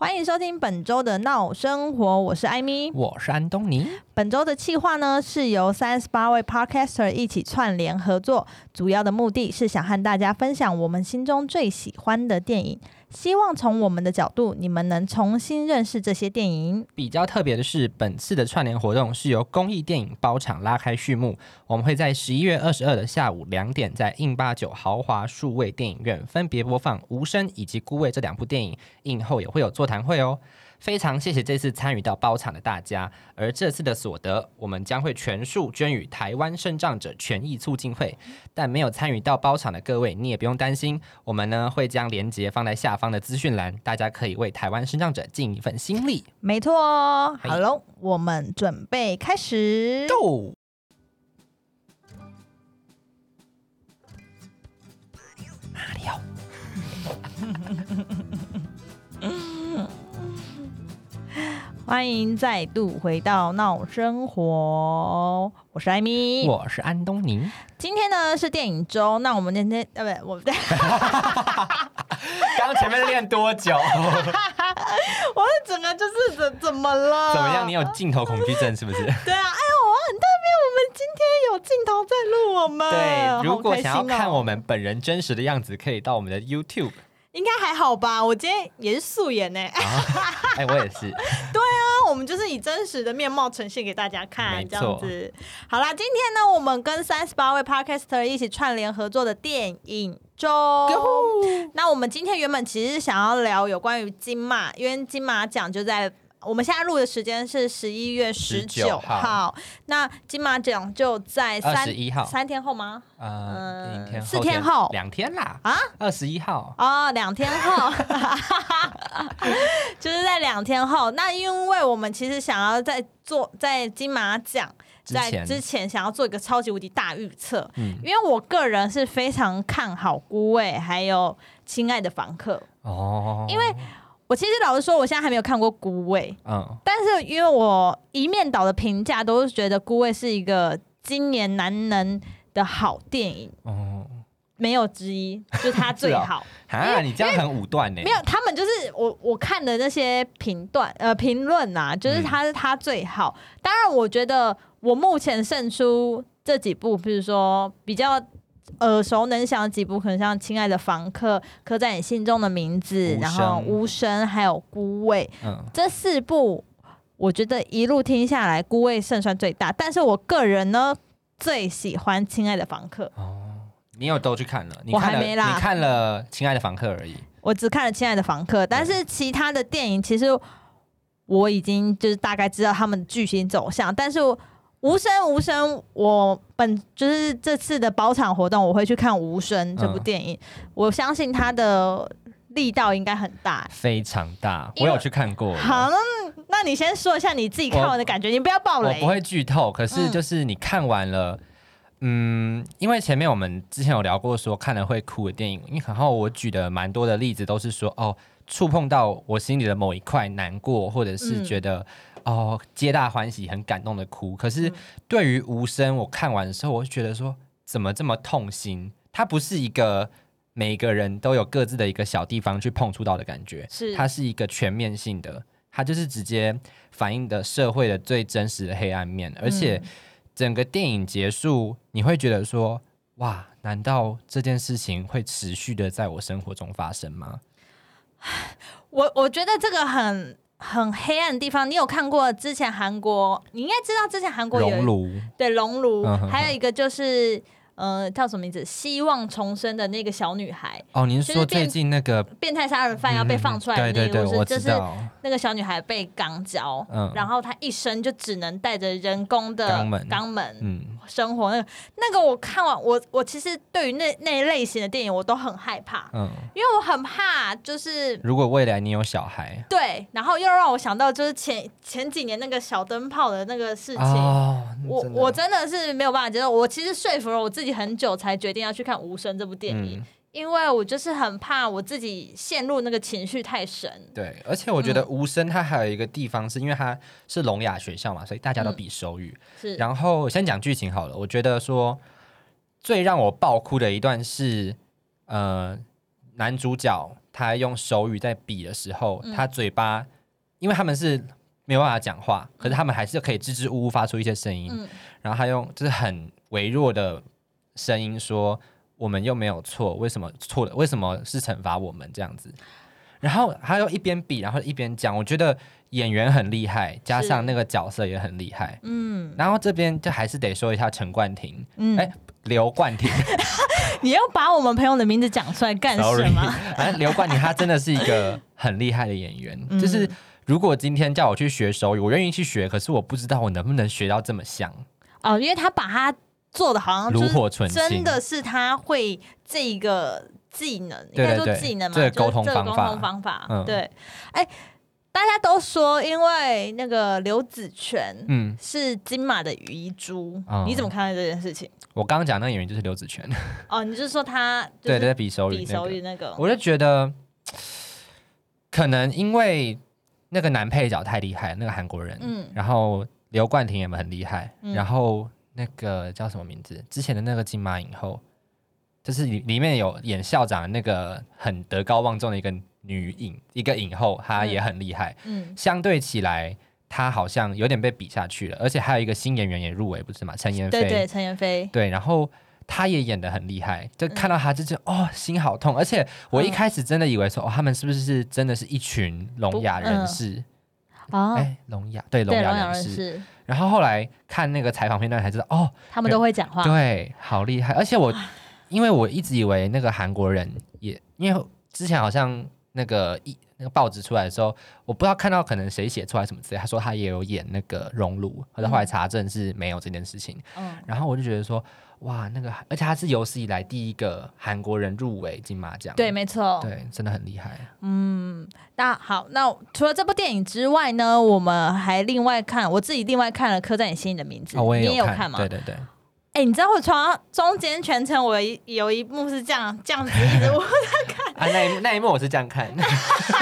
欢迎收听本周的闹生活，我是艾米。我是安东尼。本周的企划呢是由三十八位 Podcaster 一起串联合作，主要的目的是想和大家分享我们心中最喜欢的电影，希望从我们的角度，你们能重新认识这些电影。比较特别的是，本次的串联活动是由公益电影包场拉开序幕，我们会在十一月二十二的下午两点，在印八九豪华数位电影院分别播放《无声》以及《孤味》这两部电影，映后也会有座谈会哦。非常谢谢这次参与到包场的大家，而这次的所得，我们将会全数捐予台湾生障者权益促进会。但没有参与到包场的各位，你也不用担心，我们呢会将链接放在下方的资讯栏，大家可以为台湾生障者尽一份心力。没错哦，好喽，我们准备开始。Go！马里奥，欢迎再度回到闹生活，我是艾米。我是安东尼。今天呢是电影周，那我们今天呃不，我刚 刚前面练多久？我整个就是怎怎么了？怎么样？你有镜头恐惧症是不是？对啊，哎呦，我很特别，我们今天有镜头在录我们。对，如果想要看我们本人真实的样子，可以到我们的 YouTube。应该还好吧？我今天也是素颜呢。哎，我也是。们就是以真实的面貌呈现给大家看，这样子。好啦，今天呢，我们跟三十八位 Podcaster 一起串联合作的电影中。那我们今天原本其实是想要聊有关于金马，因为金马奖就在。我们现在录的时间是十一月十九19号。号，那金马奖就在三十一号。三天后吗？呃，天、四天后。两天啦。啊，二十一号。哦，两天后，就是在两天后。那因为我们其实想要在做在金马奖在之前。之前想要做一个超级无敌大预测，嗯。因为我个人是非常看好《孤味》还有《亲爱的房客》，哦，因为我其实老实说，我现在还没有看过《孤味》，嗯，但是因为我一面倒的评价都是觉得《孤味》是一个今年难能的好电影，哦，没有之一，就是它最 好。哈，你这样很武断呢。没有，他们就是我我看的那些评断呃评论啊，就是他是他最好。当然，我觉得我目前胜出这几部，比如说比较耳熟能详的几部，可能像《亲爱的房客》《刻在你心中的名字》，然后《无声》还有《孤味》嗯，这四部，我觉得一路听下来，《孤味》胜算最大。但是我个人呢，最喜欢《亲爱的房客》。哦你有都去看了？你我看了还没啦你看了《亲爱的房客》而已。我只看了《亲爱的房客》，但是其他的电影其实我已经就是大概知道他们的剧情走向，但是无声无声，我本就是这次的包场活动，我会去看《无声》这部嗯电影，我相信它的力道应该很大。非常大，我有去看过。好，那那你先说一下你自己看完的感觉，你不要暴雷。我不会剧透，可是嗯就是你看完了，嗯因为前面我们之前有聊过说看了会哭的电影，因为然后我举的蛮多的例子都是说哦，触碰到我心里的某一块难过，或者是嗯觉得、哦皆大欢喜很感动的哭。可是嗯对于无声，我看完的时候，我就觉得说怎么这么痛心？它不是一个。每个人都有各自的一个小地方去碰触到的感觉，是它是一个全面性的，它就是直接反映的社会的最真实的黑暗面，而且嗯整个电影结束，你会觉得说，哇，难道这件事情会持续的在我生活中发生吗？我我觉得这个很很黑暗的地方，你有看过之前韩国？你应该知道之前韩国有对熔炉，嗯哼还有一个就是呃叫什么名字？希望重生的那个小女孩，哦，您就是说最近那个变态杀人犯要被放出来的嗯对对对，我那个故事，就是知道，那个小女孩被肛交，嗯。然后她一生就只能带着人工的肛门。肛门嗯，生活。那个那个我看完，我我其实对于那那一类型的电影我都很害怕，嗯，因为我很怕就是。如果未来你有小孩，对，然后又让我想到就是前前几年那个小灯泡的那个事情，哦，我真我真的是没有办法接受。我其实说服了我自己很久，才决定要去看《无声》这部电影，嗯因为我就是很怕我自己陷入那个情绪太深。对，而且我觉得嗯无声它还有一个地方，是因为它是聋哑学校嘛，所以大家都嗯比手语。是，然后先讲剧情好了，我觉得说最让我爆哭的一段是，呃，男主角他用手语在比的时候，嗯他嘴巴，因为他们是没有办法讲话，可是他们还是可以支支吾吾发出一些声音，嗯然后他用就是很微弱的声音说：“我们又没有错，为什么错的？为什么是惩罚我们这样子？”然后他又一边比，然后一边讲，我觉得演员很厉害，加上那个角色也很厉害。嗯然后这边就还是得说一下陈冠廷，嗯，哎刘冠廷 你要把我们朋友的名字讲出来干什么？反正刘冠廷他真的是一个很厉害的演员，嗯就是如果今天叫我去学手语，我愿意去学，可是我不知道我能不能学到这么像，哦，因为他把他做的好像炉火纯青，真的是他会这个技能，应该说对对对技能嘛，这个就是沟通方法。沟通方法，嗯。对，哎，大家都说因为那个刘子权嗯，是金马的遗珠，哦你怎么看待这件事情？我刚刚讲那个演员就是刘子权，哦，你就是说他就是对对，比手语比那个。手语那个，我就觉得，可能因为那个男配角太厉害，那个韩国人，嗯然后刘冠廷也很厉害，嗯然后那个叫什么名字？之前的那个金马影后，就是里里面有演校长的那个很德高望重的一个女影，一个影后，她也很厉害。嗯相对起来，她好像有点被比下去了，而且还有一个新演员也入围，不是吗？陈妍霏。对对，陈妍霏，对，然后他也演的很厉害，就嗯看到他就觉得、哦，心好痛。而且我一开始真的以为说，哦，他们是不是真的是一群聋哑人士？哦，哎、聋哑对聋对，哑。人士，然后后来看那个采访片段才知道，哦，他们都会讲话，对，好厉害。而且我因为我一直以为那个韩国人也，因为之前好像那个一那个报纸出来的时候，我不知道看到可能谁写出来什么之类，他说他也有演那个熔炉，可是后来查证是没有这件事情。嗯，然后我就觉得说，哇，那个，而且他是有史以来第一个韩国人入围金马奖，对，没错，对，真的很厉害。嗯，那好，那除了这部电影之外呢，我们还另外看，我自己另外看了《刻在你心里的名字》哦，我也你也有看，看吗？对对对，哎、你知道我床中间全程我有一有一幕是这样这样子一直 我啊，那一幕那一幕我是这样看，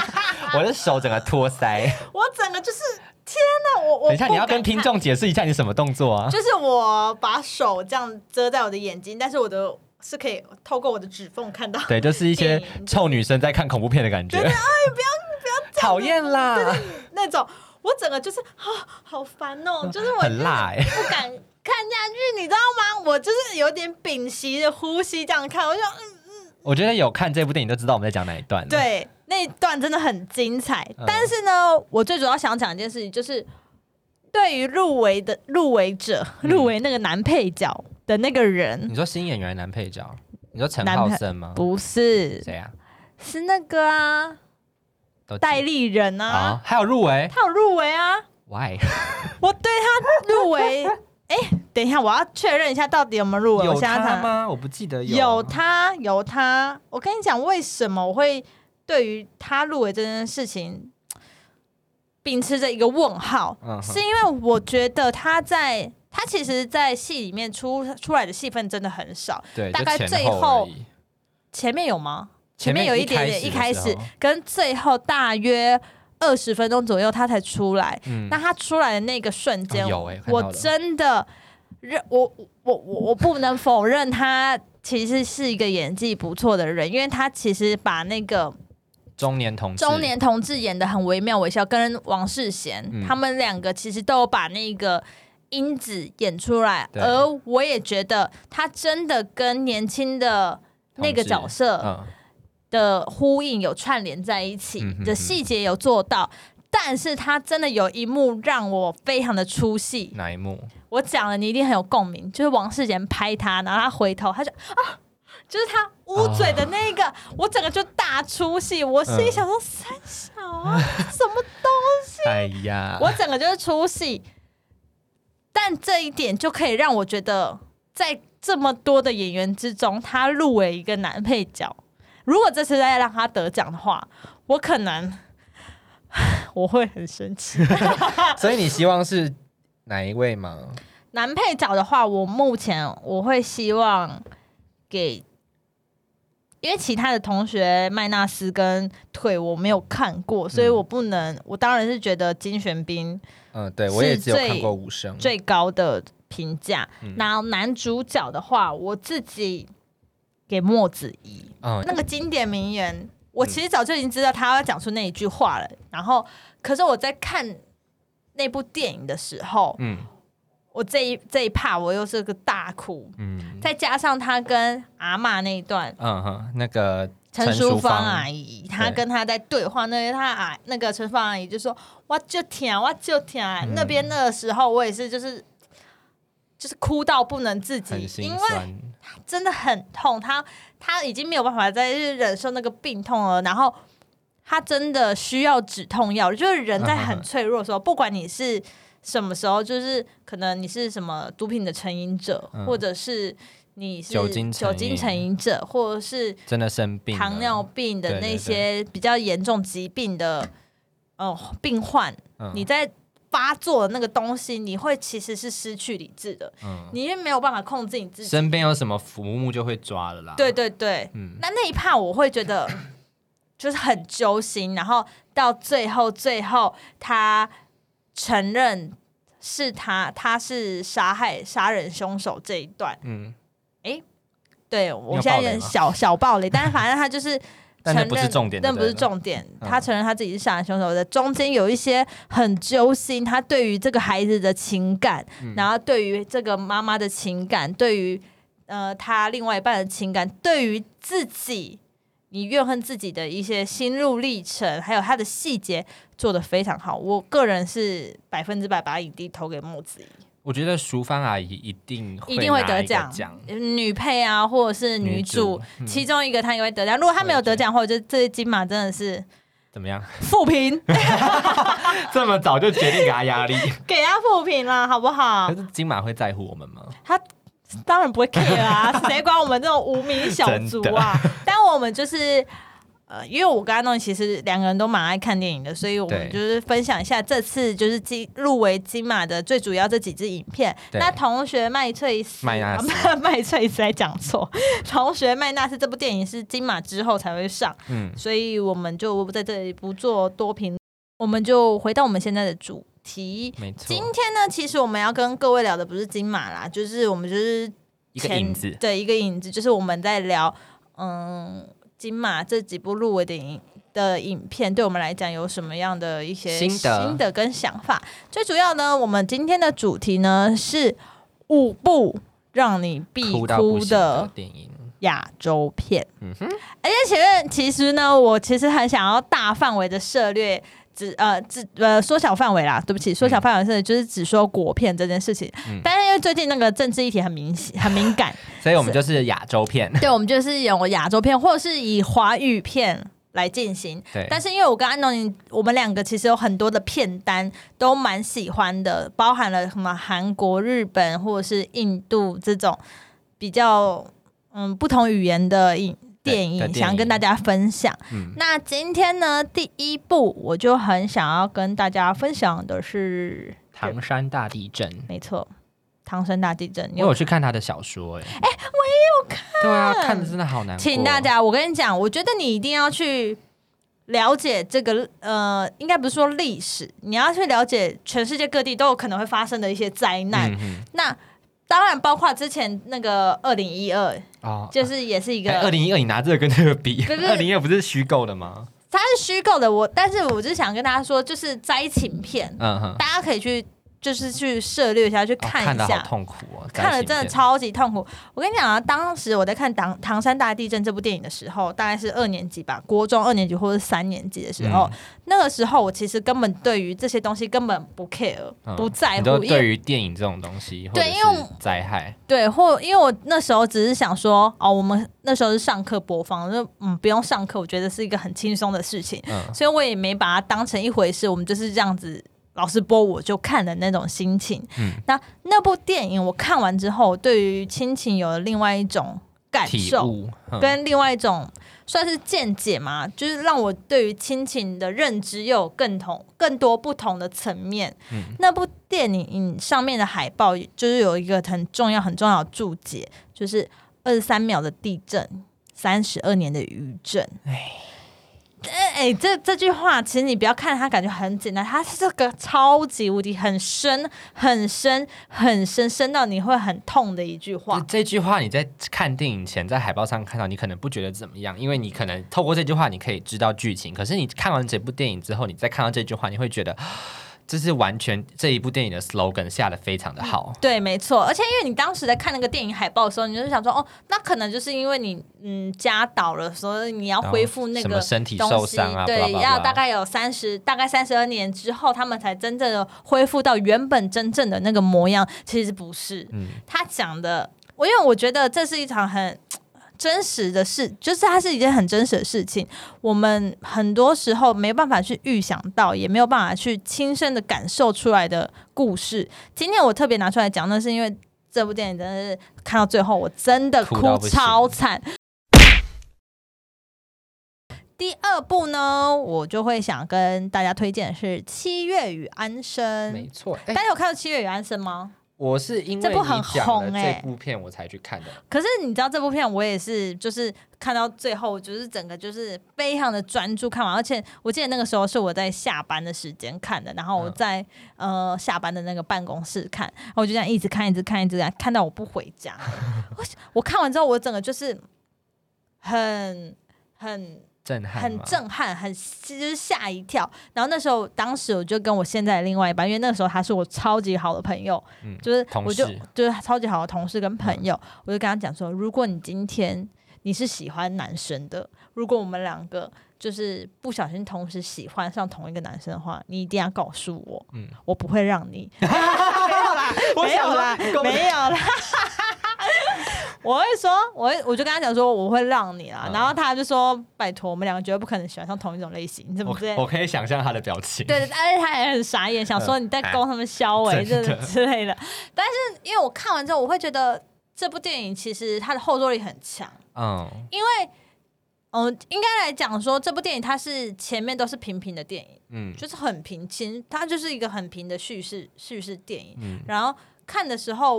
我的手整个托腮。我整个就是天哪，我我等一下，你要跟听众解释一下你什么动作啊？就是我把手这样遮在我的眼睛，但是我的是可以透过我的指缝看到。对，就是一些臭女生在看恐怖片的感觉。对哎，不要不要讨厌啦，那种，我整个就是啊，好烦哦、就是我很辣哎。不敢看下去，你知道吗？我就是有点屏息的呼吸这样看，我就嗯嗯我觉得有看这部电影都知道我们在讲哪一段。，对，那一段真的很精彩。嗯但是呢，我最主要想讲一件事情，就是对于入围的入围者，嗯入围那个男配角的那个人，你说新演员男配角，你说陈浩森吗？不是，谁啊？是那个啊，都记戴立人啊，啊，还有入围他有入围啊，？Why？我对他入围。哎、等一下，我要确认一下到底有没有入围。有他吗？我不记得有。有他，有他。我跟你讲，为什么我会对于他入围这件事情秉持着一个问号？嗯哼是因为我觉得他在他其实，在戏里面出出来的戏份真的很少，对，大概前最后而已前面有吗？前面有一点点，一开始一开始的时候跟最后大约二十分钟左右他才出来。嗯那他出来的那个瞬间，哦有欸看到我了真的认我我我我不能否认他其实是一个演技不错的人，因为他其实把那个中年同志，中年同志演的很惟妙惟肖，跟王世贤、嗯。他们两个其实都有把那个因子演出来，而我也觉得他真的跟年轻的那个角色嗯，的呼应有串联在一起的细节有做到。但是他真的有一幕让我非常的出戏，哪一幕？我讲了你一定很有共鸣，就是王世贤拍他，然后他回头，他就啊，就是他捂嘴的那个，我整个就大出戏，我心里想说三小啊，什么东西 哎呀，我整个就是出戏，但这一点就可以让我觉得，在这么多的演员之中，他入围一个男配角。如果这次再让他得奖的话，我可能 我会很生气。所以你希望是哪一位吗？男配角的话，我目前我会希望给，因为其他的同学麦纳斯跟腿我没有看过，所以我不能。我当然是觉得金玄彬嗯，对我也是最只有看过无声，最高的评价。嗯然后男主角的话，我自己给莫子怡。嗯，那个经典名言，我其实早就已经知道他要讲出那一句话了。然后，可是我在看那部电影的时候，嗯我这一这一趴我又是个大哭，嗯再加上他跟阿妈那一段，嗯哼，那个陈淑淑芳阿姨，她跟她在对话，那她啊那个陈淑芳阿姨就说：“我就甜，我就甜。嗯那边那个时候，我也是就是就是哭到不能自己，因为，真的很痛，她她已经没有办法再忍受那个病痛了，然后她真的需要止痛药，就是人在很脆弱的时候，不管你是。什么时候？就是可能你是什么毒品的成瘾者，嗯。或者是你是酒精成酒精瘾成瘾者，或者是真的生病，糖尿病的那些比较严重疾病的哦病患，嗯。你在发作的那个东西，你会其实是失去理智的，嗯，你是没有办法控制你自己。身边有什么浮木就会抓了啦。对，对对，嗯。那那一趴我会觉得 就是很揪心，然后到最后最后他承认是他他是杀害杀人凶手这一段，嗯，对我现在有点小小暴力，但是反正他就是 承认，不是重点就那不是重点。嗯他承认他自己是杀人凶手的，中间有一些很揪心，他对于这个孩子的情感，嗯然后对于这个妈妈的情感，对于呃他另外一半的情感，对于自己。你怨恨自己的一些心路历程，还有他的细节做的非常好。我个人是百分之百把影帝投给木子怡。我觉得淑芳阿姨一定一定会得奖奖，女配啊，或者是女女主，嗯其中一个她也会得奖。如果她没有得奖，或者这这金马真的是怎么样？负评，这么早就决定给她压力，给她负评了，好不好可？是金马会在乎我们吗？当然不会 care 啊，谁管我们这种无名小卒啊？但我们就是。呃，因为我跟阿弄其实两个人都蛮爱看电影的，所以我们就是分享一下这次就是金入围金马的最主要这几支影片。那同学麦翠 斯，麦纳斯啊麦翠斯还讲错，同学麦纳斯这部电影是金马之后才会上，嗯，所以我们就在这里不做多评，我们就回到我们现在的主题。没错今，天呢，其实我们要跟各位聊的不是金马啦，就是我们就是一个前影子，对，一个影子，就是我们在聊，嗯，金马这几部入围的影的影片，对我们来讲有什么样的一些心得心得跟想法？最主要呢，我们今天的主题呢是五部让你必哭的的电影，亚洲片。嗯哼，而且前面其实呢，我其实很想要大范围的涉猎，只呃只呃缩小范围啦，对不起，缩小范围是就是只说国片这件事情。嗯但是因为最近那个政治议题很明显很敏感，所以我们就是亚洲片，对我们就是有亚洲片，或者是以华语片。来进行，对，但是因为我跟安东尼，我们两个其实有很多的片单都蛮喜欢的，包含了什么韩国、日本或者是印度这种比较嗯不同语言的影对电影，想跟大家分享。嗯，那今天呢，第一部我就很想要跟大家分享的是，唐山大地震，没错，唐山大地震。因为我去看他的小说，哎，哎，我也有看，对啊，看的真的好难，请大家，我跟你讲，我觉得你一定要去了解这个，呃，应该不是说历史，你要去了解全世界各地都有可能会发生的一些灾难。嗯那当然包括之前那个二零一二，啊，就是也是一个，二零一二，你拿这个跟这个比，二零一二不是虚构的吗？它是虚构的。我，但是我就是想跟大家说，就是灾情片，嗯哼，大家可以去。就是去涉猎一下，去哦看一下，看痛苦哦，看了真的超级痛苦。我跟你讲啊，当时我在看唐《唐山大地震》这部电影的时候，大概是二年级吧，国中二年级或者三年级的时候，嗯那个时候我其实根本对于这些东西根本不 care，、嗯不在乎，对于电影这种东西，对因为灾害，对或因为我那时候只是想说，哦，我们那时候是上课播放，就嗯不用上课，我觉得是一个很轻松的事情，嗯，所以我也没把它当成一回事，我们就是这样子。老师播我就看的那种心情，嗯。那那部电影我看完之后，对于亲情有了另外一种感受，嗯。跟另外一种算是见解嘛，就是让我对于亲情的认知又有更同更多不同的层面。嗯。那部电影上面的海报就是有一个很重要很重要的注解，就是二十三秒的地震，三十二年的余震。哎、哎这这句话其实你不要看它，感觉很简单，它是这个超级无敌很深、很深、很深，深到你会很痛的一句话这。句话你在看电影前，在海报上看到，你可能不觉得怎么样，因为你可能透过这句话你可以知道剧情。可是你看完整部电影之后，你再看到这句话，你会觉得这是完全这一部电影的 slogan 下的非常的好。对，没错，而且因为你当时在看那个电影海报的时候，你就想说，哦，那可能就是因为你嗯家倒了，所以你要恢复那什个么身体受伤啊，对，blah blah 要大概有三十，大概三十二年之后，他们才真正的恢复到原本真正的那个模样。其实不是，嗯他讲的，我因为我觉得这是一场很真实的事，就是它是一件很真实的事情。我们很多时候没办法去预想到，也没有办法去亲身的感受出来的故事。今天我特别拿出来讲，那是因为这部电影真的是看到最后，我真的哭超惨。第二部呢，我就会想跟大家推荐的是《七月与安生没》。错。哎大家有看到《七月与安生》吗？我是因为这部很你讲了红欸这部片我才去看的。可是你知道这部片，我也是就是看到最后，就是整个就是非常的专注看完，而且我记得那个时候是我在下班的时间看的，然后我嗯在、呃下班的那个办公室看，然后我就这样一直看，一直看，一直看，看到我不回家。我我看完之后，我整个就是很很很震撼很震撼，很就是吓一跳。然后那时候，当时我就跟我现在的另外一半，因为那个时候他是我超级好的朋友，嗯就是同我就事就是超级好的同事跟朋友，我就跟他讲说，如果你今天你是喜欢男生的，如果我们两个就是不小心同时喜欢上同一个男生的话，你一定要告诉我，嗯我不会让你。没有啦，没有啦，没有啦。我会说，我会，我就跟他讲说，我会让你啦。嗯然后他就说，拜托，我们两个绝对不可能喜欢上同一种类型，你怎么我之类我可以想象他的表情。对对，而且他也很傻眼，想说你在攻他们肖伟这之类的。但是因为我看完之后，我会觉得这部电影其实它的后坐力很强，嗯，因为嗯、应该来讲说，这部电影它是前面都是平平的电影，嗯就是很平，其实它就是一个很平的叙事叙事电影。嗯然后看的时候，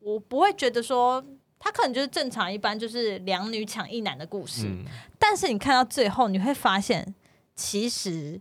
我不会觉得说。它可能就是正常一般，就是两女抢一男的故事。嗯，但是你看到最后，你会发现，其实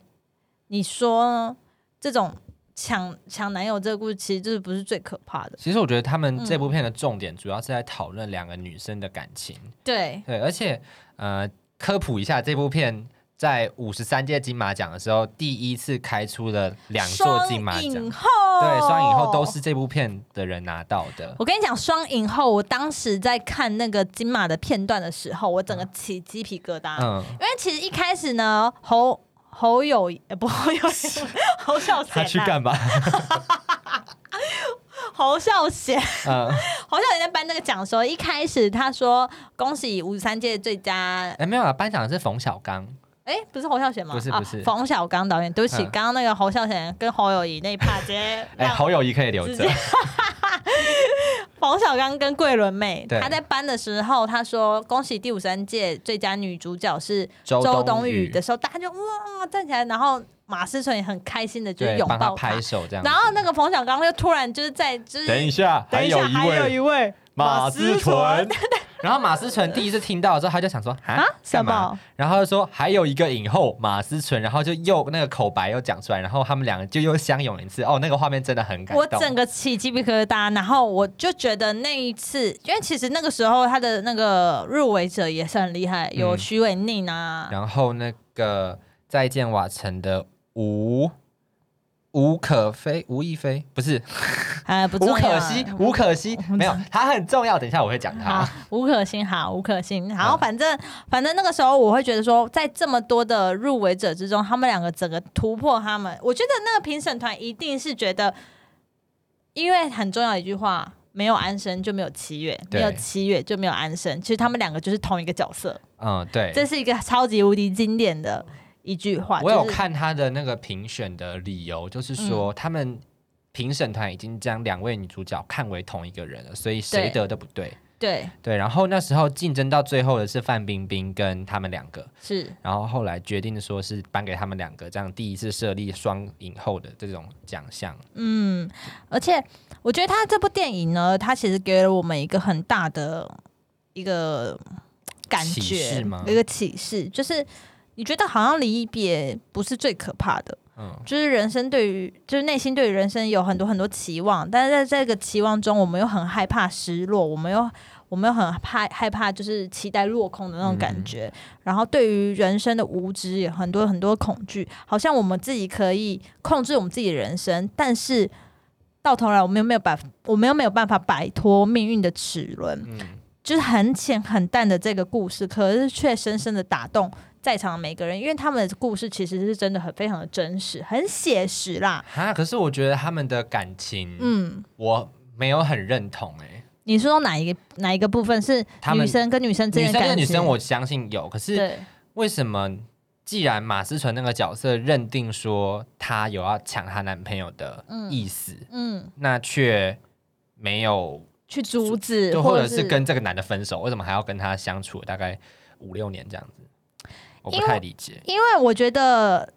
你说这种抢抢男友这个故事，其实就是不是最可怕的。其实我觉得他们嗯这部片的重点主要是在讨论两个女生的感情。对，对，而且呃，科普一下，这部片在五十三届金马奖的时候，第一次开出了两座金马影后，对，双影后都是。这部片的人拿到的。我跟你讲，双影后，我当时在看那个金马的片段的时候，我整个起鸡皮疙瘩。嗯，因为其实一开始呢，侯侯友不侯友宜，侯孝贤、啊，他去干嘛？侯孝贤，嗯，侯孝贤在颁那个奖的时候，一开始他说恭喜五十三届最佳哎，没有啊，颁奖的是冯小刚。哎，不是侯孝贤吗？啊不是不是冯小刚导演。对不起，嗯刚刚那个侯孝贤跟侯友谊那一趴直接哎，让侯友谊可以留着。冯小刚跟桂纶镁，对他在颁的时候，他说恭喜第五十三届最佳女主角是周周冬冬雨雨的时候，大家就哇站起来，然后马思纯也很开心的就是，拥抱他拍手这样。然后那个冯小刚就突然就是在就是等一下，等一下还有一位马思纯。然后马思纯第一次听到之后，他就想说啊啊什？么？然后就说还有一个影后马思纯，然后就又那个口白又讲出来，然后他们两个就又相拥一次。哦，那个画面真的很感动。我整个起鸡皮疙瘩，然后我就觉得那一次，因为其实那个时候他的那个入围者也是很厉害，有嗯徐伟宁啊，然后那个再见瓦城的吴吴可菲、吴亦菲不是啊，不吴重要啊可惜，吴可惜没有，他很重要。等一下我会讲好他。，吴可欣好，吴可欣好，嗯反正反正那个时候我会觉得说，在这么多的入围者之中，他们两个整个突破他们，我觉得那个评审团一定是觉得，因为很重要一句话。没有安生就没有七月，没有七月就没有安生。其实他们两个就是同一个角色，嗯，对。这是一个超级无敌经典的一句话。我有看他的那个评选的理由，就是说他们评审团已经将两位女主角看为同一个人了，所以谁得都不对。对，对，然后那时候竞争到最后的是范冰冰跟他们两个，是然后后来决定说是颁给他们两个，这样第一次设立双影后的这种奖项。嗯，而且我觉得他这部电影呢，他其实给了我们一个很大的一个感觉一个启示，就是你觉得好像离别不是最可怕的，嗯，就是人生对于，就是内心对于人生有很多很多期望，但是在这个期望中，我们又很害怕失落，我们又我们又很怕害怕就是期待落空的那种感觉，然后对于人生的无知有很多很多恐惧，好像我们自己可以控制我们自己的人生，但是到头来我们又没有办，我们又没有办法摆脱命运的齿轮，嗯。就是很浅很淡的这个故事，可是却深深的打动在场的每个人，因为他们的故事其实是真的很非常的真实，很写实啦。哈，可是我觉得他们的感情，嗯，我没有很认同哎、你说哪一个哪一个部分？是女生跟女生之女生间女生，我相信有，可是对。为什么既然马思纯那个角色认定说她有要抢她男朋友的意思，嗯，那却没有，去阻止，就或者是跟这个男的分手，为什么还要跟他相处大概五六年这样子？我不因为太理解。因为我觉得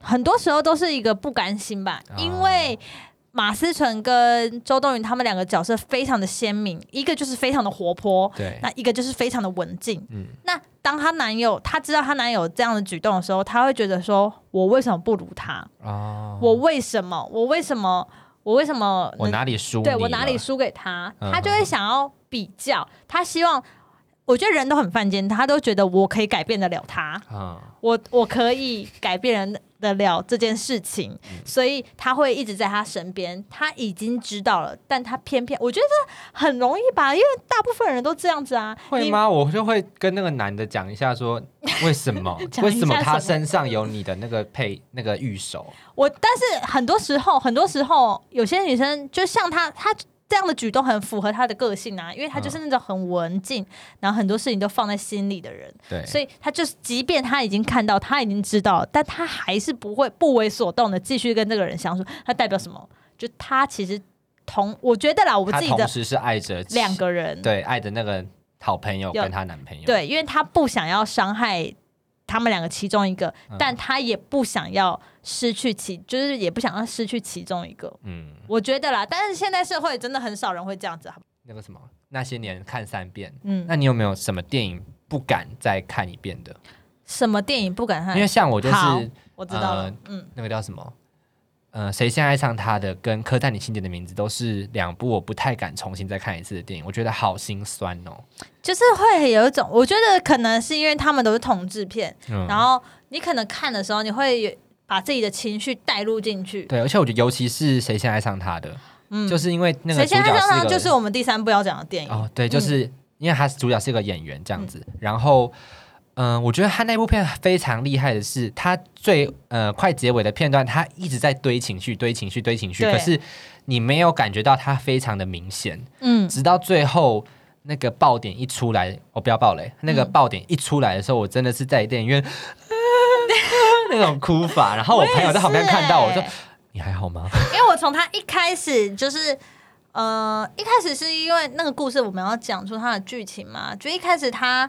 很多时候都是一个不甘心吧，哦因为马思纯跟周冬雨他们两个角色非常的鲜明，一个就是非常的活泼，对，那一个就是非常的文静。嗯，那当她男友她知道她男友这样的举动的时候，她会觉得说：我为什么不如他？哦，我为什么？我为什么？我为什么我？哪里输？对我哪里？输给他？嗯他就会想要比较，她希望。我觉得人都很犯贱，他都觉得我可以改变得了他，嗯，我我可以改变人得了这件事情，嗯所以他会一直在他身边。他已经知道了，但他偏偏我觉得很容易吧，因为大部分人都这样子啊。会吗？我就会跟那个男的讲一下，说为什么为什么他身上有你的那个配那个玉手？我，但是很多时候，很多时候，有些女生就像他，她这样的举动很符合他的个性啊，因为他就是那种很文静，然后很多事情都放在心里的人，对，所以他就是，即便他已经看到，他已经知道，但他还是不会不为所动的继续跟这个人相处。他代表什么？就他其实同，我觉得啦，我他自己的同时是爱着两个人，对爱的那个好朋友跟她男朋友，对，因为他不想要伤害他们两个其中一个，嗯但他也不想要失去其，就是也不想要失去其中一个。嗯，我觉得啦，但是现在社会真的很少人会这样子啊。那个什么那些年看三遍，嗯，那你有没有什么电影不敢再看一遍的？什么电影不敢看？因为像我就是我知道了呃，嗯，那个叫什么？呃，谁先爱上他的跟刻在你心底的名字都是两部我不太敢重新再看一次的电影，我觉得好心酸哦。就是会有一种，我觉得可能是因为他们都是同志片，嗯，然后你可能看的时候，你会把自己的情绪带入进去。对，而且我觉得尤其是谁先爱上他的，嗯，就是因为那个谁先爱上他就是我们第三部要讲的电影。哦，对，就是、因为他是主角是一个演员这样子，然后。嗯、我觉得他那部片非常厉害的是，他最呃快结尾的片段，他一直在堆情绪、堆情绪、堆情绪，可是你没有感觉到他非常的明显，嗯，直到最后那个爆点一出来，我、不要爆雷，那个嗯。爆点一出来的时候，我真的是在电影院、那种哭法，然后我朋友在旁边看到，我说你还好吗？因为我从他一开始就是，呃，一开始是因为那个故事我们要讲出它的剧情嘛，就一开始他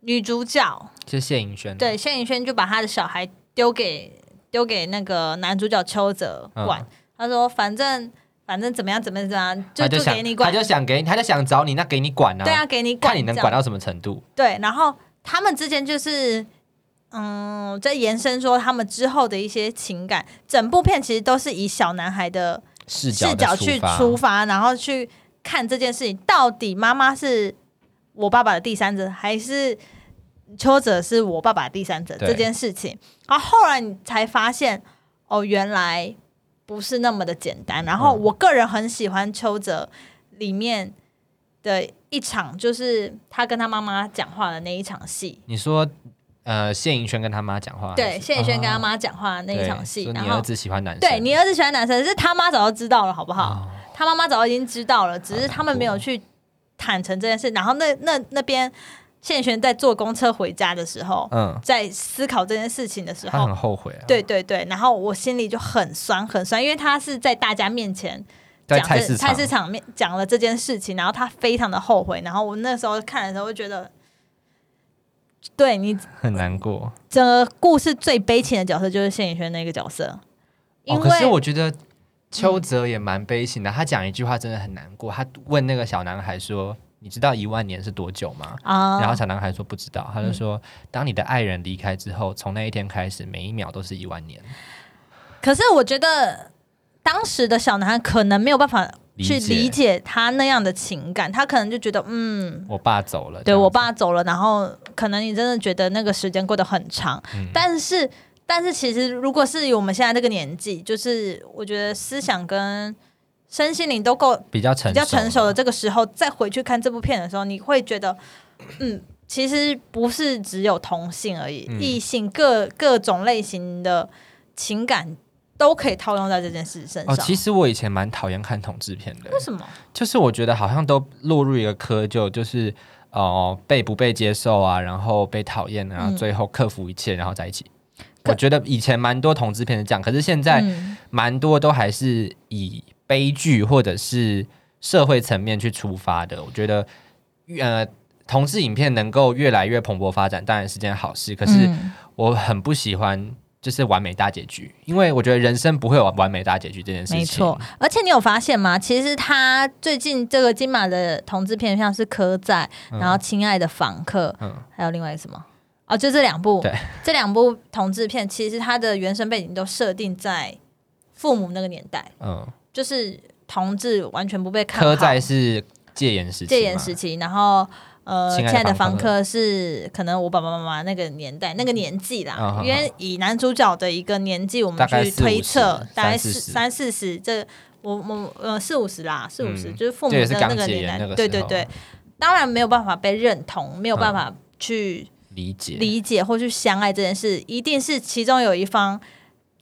女主角。是谢颖轩，对谢颖轩就把他的小孩丢给丢给那个男主角邱泽管，嗯他说反正反正怎么样怎么样怎么样，就他就给你管。他，就想给他就想找你，那给你管啊，对啊，给你管，看你能管到什么程度。对，然后他们之间就是，嗯，在延伸说他们之后的一些情感。整部片其实都是以小男孩的视角的视角去发出发，然后去看这件事情，到底妈妈是我爸爸的第三者，还是邱泽是我爸爸的第三者这件事情。然后后来你才发现，哦，原来不是那么的简单。然后嗯我个人很喜欢邱泽里面的一场，就是他跟他妈妈讲话的那一场戏。你说，呃，谢颖轩跟他妈讲话，对，谢宇轩跟他哦妈讲话的那一场戏，然后你儿子喜欢男生，对你儿子喜欢男生，是他妈早就知道了，好不好？哦他妈妈早就已经知道了，只是他们没有去坦诚这件事。然后那那那边谢宇轩在坐公车回家的时候，嗯，在思考这件事情的时他候，很后悔啊，对对对，然后我心里就很酸很酸，因为他是在大家面前在讲这菜市场菜市场面讲了这件事情，然后他非常的后悔。然后我那时候看的时候，就觉得，对你 很难过。整个故事最悲情的角色就是谢宇轩那个角色，因哦，为、可是我觉得邱泽也蛮悲情的，他讲一句话真的很难过，他问那个小男孩说：“你知道一万年是多久吗？啊，然后小男孩说不知道，他就嗯。说，当你的爱人离开之后，从那一天开始，每一秒都是一万年。可是我觉得当时的小男孩可能没有办法去理解。他那样的情感，他可能就觉得，嗯，我爸走了，对我，爸走了，然后可能你真的觉得那个时间过得很长，嗯。但是但是其实如果是我们现在这个年纪，就是我觉得思想跟身心灵都够比较成比较成熟的这个时候，再回去看这部片的时候，你会觉得，嗯，其实不是只有同性而已，嗯异性各各种类型的情感都可以套用在这件事身上。哦，其实我以前蛮讨厌看同志片的，为什么？就是我觉得好像都落入一个窠臼，就是哦、被不被接受啊，然后被讨厌，然后嗯最后克服一切，然后在一起。可我觉得以前蛮多同志片是这样，可是现在嗯蛮多都还是以悲剧或者是社会层面去出发的。我觉得，呃，同志影片能够越来越蓬勃发展，当然是件好事。可是嗯我很不喜欢就是完美大结局，因为我觉得人生不会有完美大结局这件事情。没错，而且你有发现吗？其实他最近这个金马的同志片，像是《科仔》，嗯然后《亲爱的访客》，嗯还有另外一个什么？哦，就这两部。对，这两部同志片，其实它的原生背景都设定在父母那个年代，嗯，就是同志完全不被看科好，在是戒严时期，戒严时期，然后呃，亲爱的房客是可能我爸爸妈妈那个年代那个年纪啦，因为以男主角的一个年纪，我们去推测，大概是三四十这我我呃四五十啦，四五十、嗯就是父母的那个年代对对对，当然没有办法被认同，没有办嗯。法去理解。理解或去相爱这件事，一定是其中有一方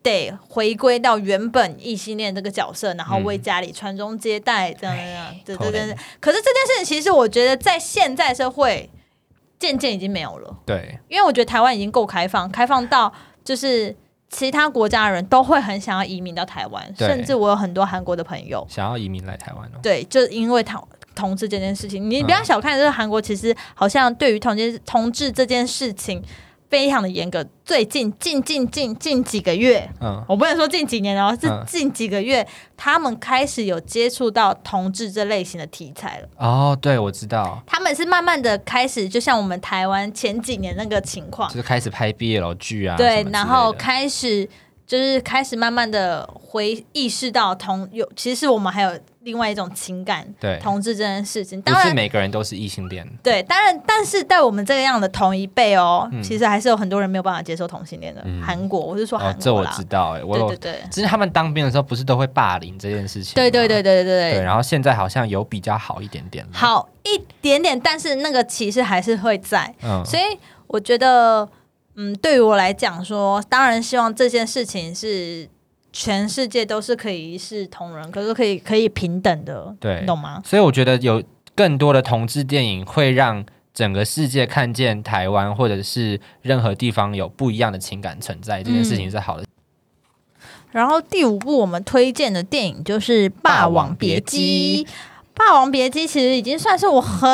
得回归到原本异性恋这个角色，然后为嗯家里传宗接代，这样这样，对可对对怜。可是这件事情，其实我觉得在现在社会渐渐已经没有了，对，因为我觉得台湾已经够开放，开放到就是其他国家的人都会很想要移民到台湾，甚至我有很多韩国的朋友，想要移民来台湾哦。对，就因为同同志这件事情，你不要嗯小看这个韩国，其实好像对于同志同志这件事情非常的严格。最近近近近近几个月，嗯，我不能说近几年哦，是嗯。近几个月，他们开始有接触到同志这类型的题材了。哦，对，我知道，他们是慢慢的开始，就像我们台湾前几年那个情况。就，是开始拍 BL 剧啊，对然后开始就是开始慢慢的回意识到同有，其实我们还有另外一种情感，对，同志这件事情。不当然，是每个人都是异性恋。对，当然，但是在我们这样的同一辈哦，嗯其实还是有很多人没有办法接受同性恋的。嗯韩国，我是说韩哦，这我啦，知道，哎，我有对对，对，只是他们当兵的时候不是都会霸凌这件事情吗？对对对对对对，对。然后现在好像有比较好一点点了。，好一点点，但是那个歧视还是会在，嗯，所以我觉得，嗯，对于我来讲说，当然希望这件事情是全世界都是可以一视同仁，可是可以可以平等的，对你懂吗？所以我觉得有更多的同志电影会让整个世界看见台湾或者是任何地方有不一样的情感存在，这件事情是好的。然后第五部我们推荐的电影就是《霸霸王别姬》。姬《霸王别姬》其实已经算是我很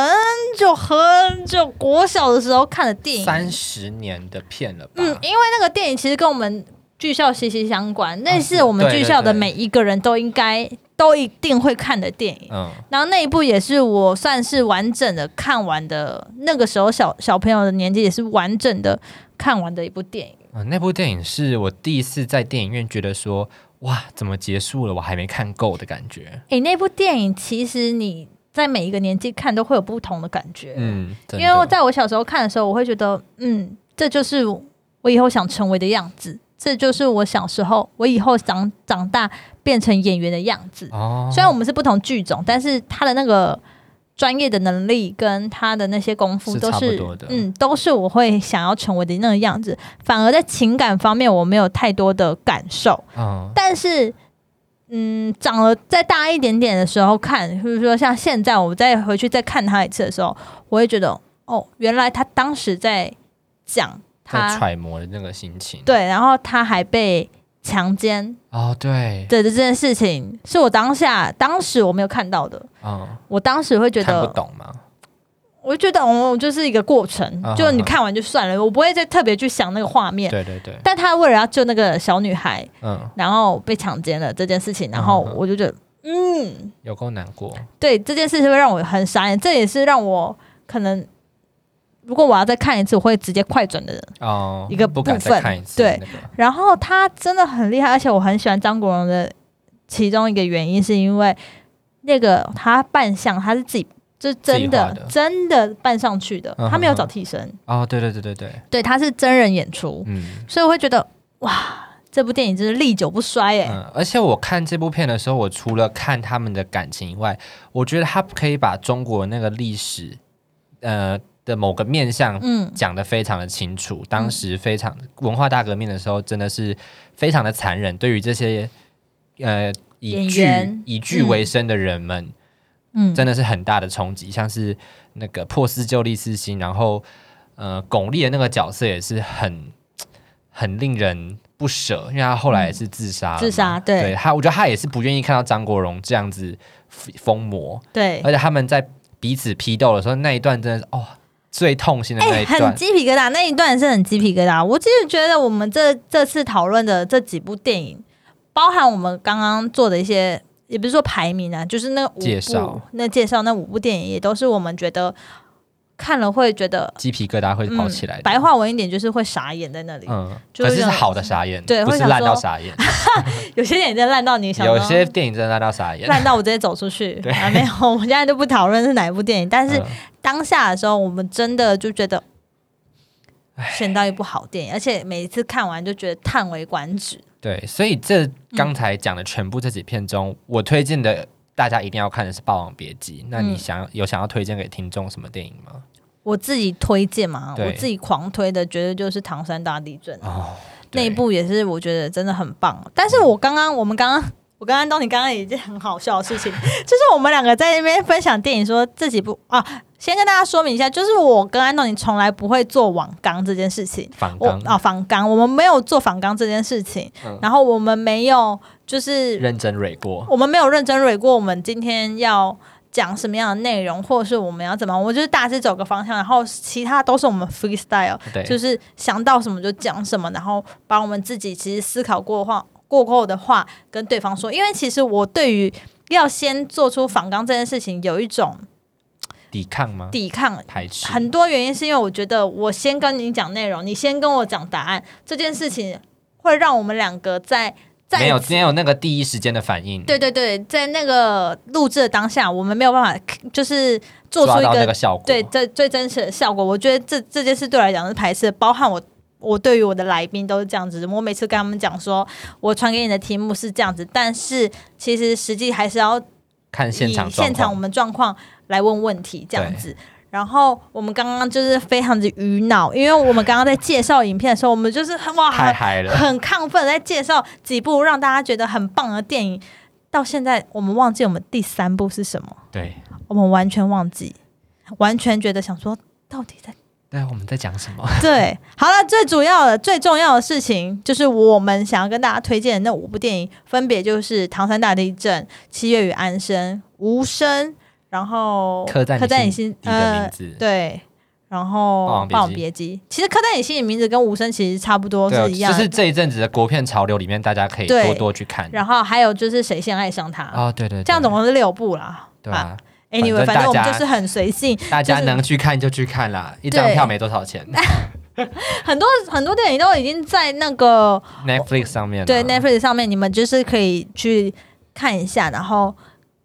久很久国小的时候看的电影，三十年的片了吧？嗯，因为那个电影其实跟我们剧校息息相关，那是是我们剧校的每一个人都应该都一定会看的电影。嗯，然后那一部也是我算是完整的看完的，那个时候小小朋友的年纪也是完整的看完的一部电影。嗯那部电影是我第一次在电影院觉得说，哇，怎么结束了？我还没看够的感觉。诶，那部电影其实你在每一个年纪看都会有不同的感觉。嗯，因为我在我小时候看的时候，我会觉得，嗯，这就是我以后想成为的样子，这就是我小时候，我以后长长大变成演员的样子。哦，虽然我们是不同剧种，但是他的那个专业的能力跟他的那些功夫都是嗯，都是我会想要成为的那个样子。反而在情感方面，我没有太多的感受。嗯，但是，嗯，长了再大一点点的时候看，就是说像现在我再回去再看他一次的时候，我会觉得，哦，原来他当时在讲在他揣摩的那个心情。对，然后他还被强奸哦，对，对这件事情，是我当下当时我没有看到的。嗯，我当时会觉看不得，懂吗？我就觉得我，就是一个过程，嗯就你看完就算了，我不会再特别去想那个画面。对对对，但他为了要救那个小女孩，嗯，然后被强奸了这件事情，然后我就觉得，嗯，有够难过。对这件事情会让我很傻眼，这也是让我可能如果我要再看一次，我会直接快转的人。哦，一个不敢部分。对那个然后他真的很厉害，而且我很喜欢张国荣的其中一个原因，是因为那个他扮相他是自己。就是真的真的扮上去的，嗯他没有找替身，哦，对对对对对，对，他是真人演出，嗯所以我会觉得哇，这部电影真是历久不衰哎、嗯。而且我看这部片的时候，我除了看他们的感情以外，我觉得他可以把中国那个历史，呃的某个面向嗯，讲的非常的清楚。当时非常文化大革命的时候，真的是非常的残忍，对于这些呃以剧以剧为生的人们，嗯，真的是很大的冲击。像是那个破四旧立四新，然后呃巩俐的那个角色也是很很令人不舍，因为他后来也是自杀自杀对。对他，我觉得他也是不愿意看到张国荣这样子疯魔，对，而且他们在彼此批斗的时候，那一段真的是哦最痛心的那哎、一段。很鸡皮疙瘩，那一段是很鸡皮疙瘩。我其实觉得我们这这次讨论的这几部电影，包含我们刚刚做的一些，也不是说排名啊，就是那五部介绍那介绍那五部电影，也都是我们觉得看了会觉得。鸡皮疙瘩会跑起来的、白话文一点就是会傻眼在那里，嗯，就可是是好的傻眼，对不是烂到傻眼。有些电影真的烂到你想说有些电影真的烂到傻眼。烂到我直接走出去 对啊！没有，我们现在就不讨论是哪一部电影，但是嗯当下的时候，我们真的就觉得选到一部好电影，而且每一次看完就觉得叹为观止。对，所以这刚才讲的全部这几片中，我推荐的大家一定要看的是《霸王别姬》。那你嗯想要有想要推荐给听众什么电影吗？我自己推荐嘛，我自己狂推的，绝对就是《唐山大地震》哦，那一对部也是我觉得真的很棒。但是我刚刚，我们刚刚，我刚刚东尼刚刚有一件很好笑的事情，就是我们两个在那边分享电影，说这几部啊，先跟大家说明一下，就是我跟安东尼从来不会做网纲这件事情。我啊，仿纲，我们没有做仿纲这件事情，嗯。然后我们没有就是认真蕊过，我们没有认真蕊过我们今天要讲什么样的内容，或者是我们要怎么，我就是大致走个方向，然后其他都是我们 freestyle，就是想到什么就讲什么，然后把我们自己其实思考过的话过后的话跟对方说。因为其实我对于要先做出仿纲这件事情有一种抵抗吗？抵抗。排斥很多原因是因为我觉得我先跟你讲内容，你先跟我讲答案，这件事情会让我们两个在在没有没有那个第一时间的反应，对对对，在那个录制的当下，我们没有办法就是做出一个那个效果，对最最真实的效果。我觉得这这件事对我来讲是排斥，包含我。我对于我的来宾都是这样子，我每次跟他们讲说，我传给你的题目是这样子，但是其实实际还是要看现场现场我，们状况来问问题这样子。然后我们刚刚就是非常的愚脑，因为我们刚刚在介绍影片的时候，我们就是哇太嗨了，很亢奋在介绍几部让大家觉得很棒的电影。到现在我们忘记我们第三部是什么，对。我们完全忘记，完全觉得想说到底在对，我们在讲什么？对。好了，最主要的、最重要的事情就是我们想要跟大家推荐的那五部电影，分别就是《唐山大地震》《七月与安生》《无声》，然后刻在你在你心心底的名字。对。然后霸王《别姬其实刻在你心里名字跟无声其实差不多是一样的，就是这一阵子的国片潮流里面，大家可以多多去看。然后还有就是谁先爱上他，哦，对对，对。这样总共是六部啦。对啊，Anyway，反正大家反正我们就是很随性，大家能去看就去看啦，一张票没多少钱。很多很多电影都已经在那个，Netflix 上面啊。对 Netflix 上面，你们就是可以去看一下，然后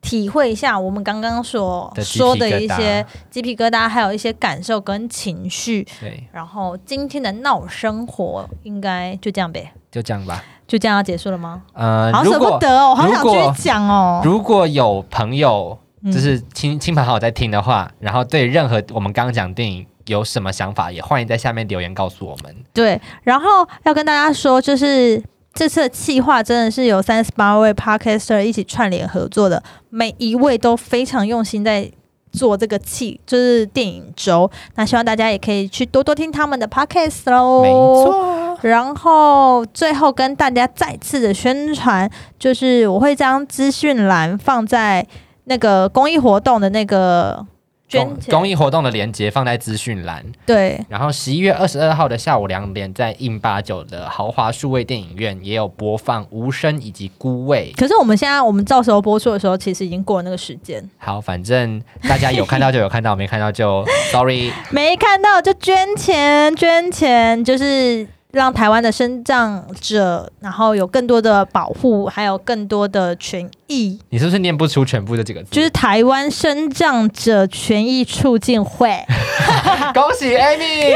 体会一下我们刚刚所说的一些鸡皮疙瘩，还有一些感受跟情绪。对，然后今天的闹生活应该就这样呗，就这样吧。就这样要结束了吗？呃，好舍不得哦，好想如果继续讲哦。如果有朋友嗯就是亲亲朋好友在听的话，然后对任何我们刚刚讲电影有什么想法，也欢迎在下面留言告诉我们。对，然后要跟大家说，就是这次的企划真的是有三十八位 podcaster 一起串联合作的，每一位都非常用心在做这个企，就是电影周。那希望大家也可以去多多听他们的 podcast 喽。没。错，然后最后跟大家再次的宣传，就是我会将资讯栏放在那个公益活动的那个公捐公益活动的链接放在资讯栏。对，然后十一月二十二号的下午两点，在印八九的豪华数位电影院也有播放《无声》以及《孤味》。可是我们现在我们到时候播出的时候，其实已经过了那个时间，好，反正大家有看到就有看到，没看到就 sorry。没看到就捐钱，捐钱就是让台湾的生长者，然后有更多的保护，还有更多的权益，你是不是念不出全部这几个字？就是台湾生长者权益促进会。恭喜 Amy。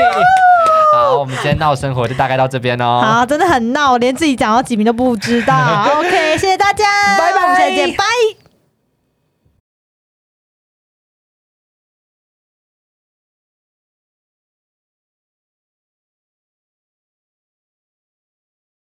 好，我们今天闹生活就大概到这边哦。好，真的很闹，连自己讲到几名都不知道。OK，谢谢大家，拜拜我们下次见，拜。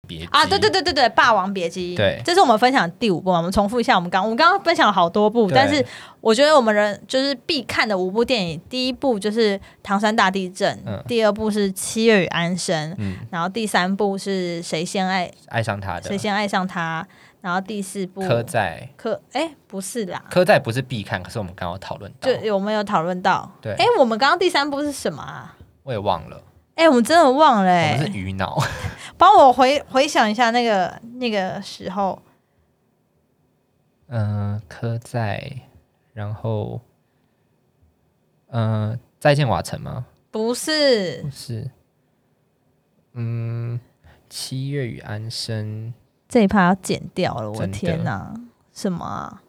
别啊，对对对对对，《霸王别姬》对。这是我们分享的第五部嘛。我们重复一下，我们刚我们刚刚分享了好多部，但是我觉得我们人就是必看的五部电影，第一部就是《唐山大地震》嗯。第二部是《七月与安生》嗯，然后第三部是谁先爱爱上他的。谁先爱上他，然后第四部科在。科哎不是啦，科在不是必看，可是我们刚刚有讨论到，对我们有讨论到，对。哎我们刚刚第三部是什么啊？我也忘了，哎，我们真的忘了我哎、们是鱼脑。帮我回回想一下那个那个时候，嗯，科在，然后，嗯，再见瓦城吗？不是不是，嗯，七月与安生，这一趴要剪掉了，我的天哪！什么啊？